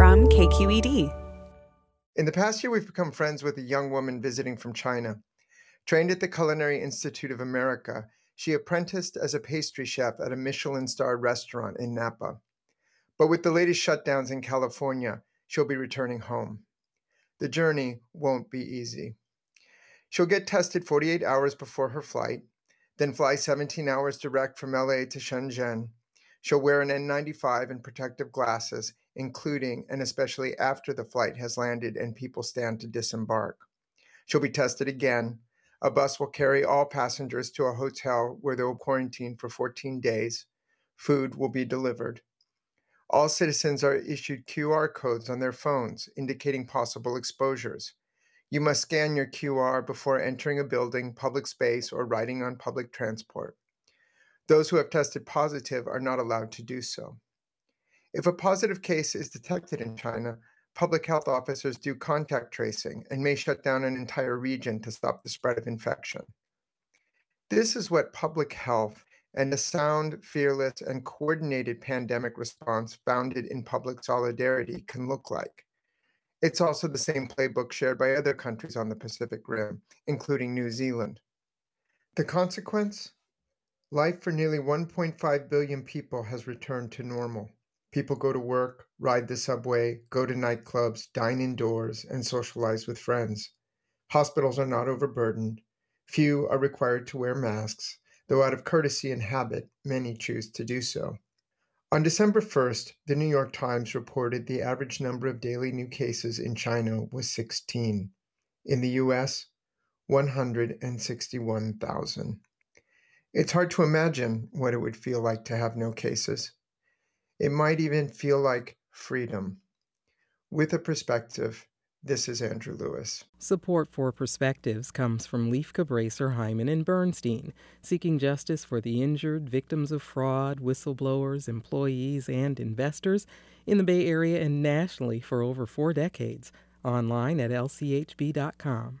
From KQED. In the past year, we've become friends with a young woman visiting from China. Trained at the Culinary Institute of America, she apprenticed as a pastry chef at a Michelin starred restaurant in Napa. But with the latest shutdowns in California, she'll be returning home. The journey won't be easy. She'll get tested 48 hours before her flight, then fly 17 hours direct from LA to Shenzhen. She'll wear an N95 and protective glasses, including and especially after the flight has landed and people stand to disembark. She'll be tested again. A bus will carry all passengers to a hotel where they will quarantine for 14 days. Food will be delivered. All citizens are issued QR codes on their phones indicating possible exposures. You must scan your QR before entering a building, public space, or riding on public transport. Those who have tested positive are not allowed to do so. If a positive case is detected in China, public health officers do contact tracing and may shut down an entire region to stop the spread of infection. This is what public health and a sound, fearless, and coordinated pandemic response founded in public solidarity can look like. It's also the same playbook shared by other countries on the Pacific Rim, including New Zealand. The consequence? Life for nearly 1.5 billion people has returned to normal. People go to work, ride the subway, go to nightclubs, dine indoors, and socialize with friends. Hospitals are not overburdened. Few are required to wear masks, though out of courtesy and habit, many choose to do so. On December 1st, the New York Times reported the average number of daily new cases in China was 16. In the US, 161,000. It's hard to imagine what it would feel like to have no cases. It might even feel like freedom. With a perspective, this is Andrew Lewis. Support for Perspectives comes from Lieff Cabraser, Heimann, and Bernstein, seeking justice for the injured, victims of fraud, whistleblowers, employees, and investors in the Bay Area and nationally for over four decades. Online at lchb.com.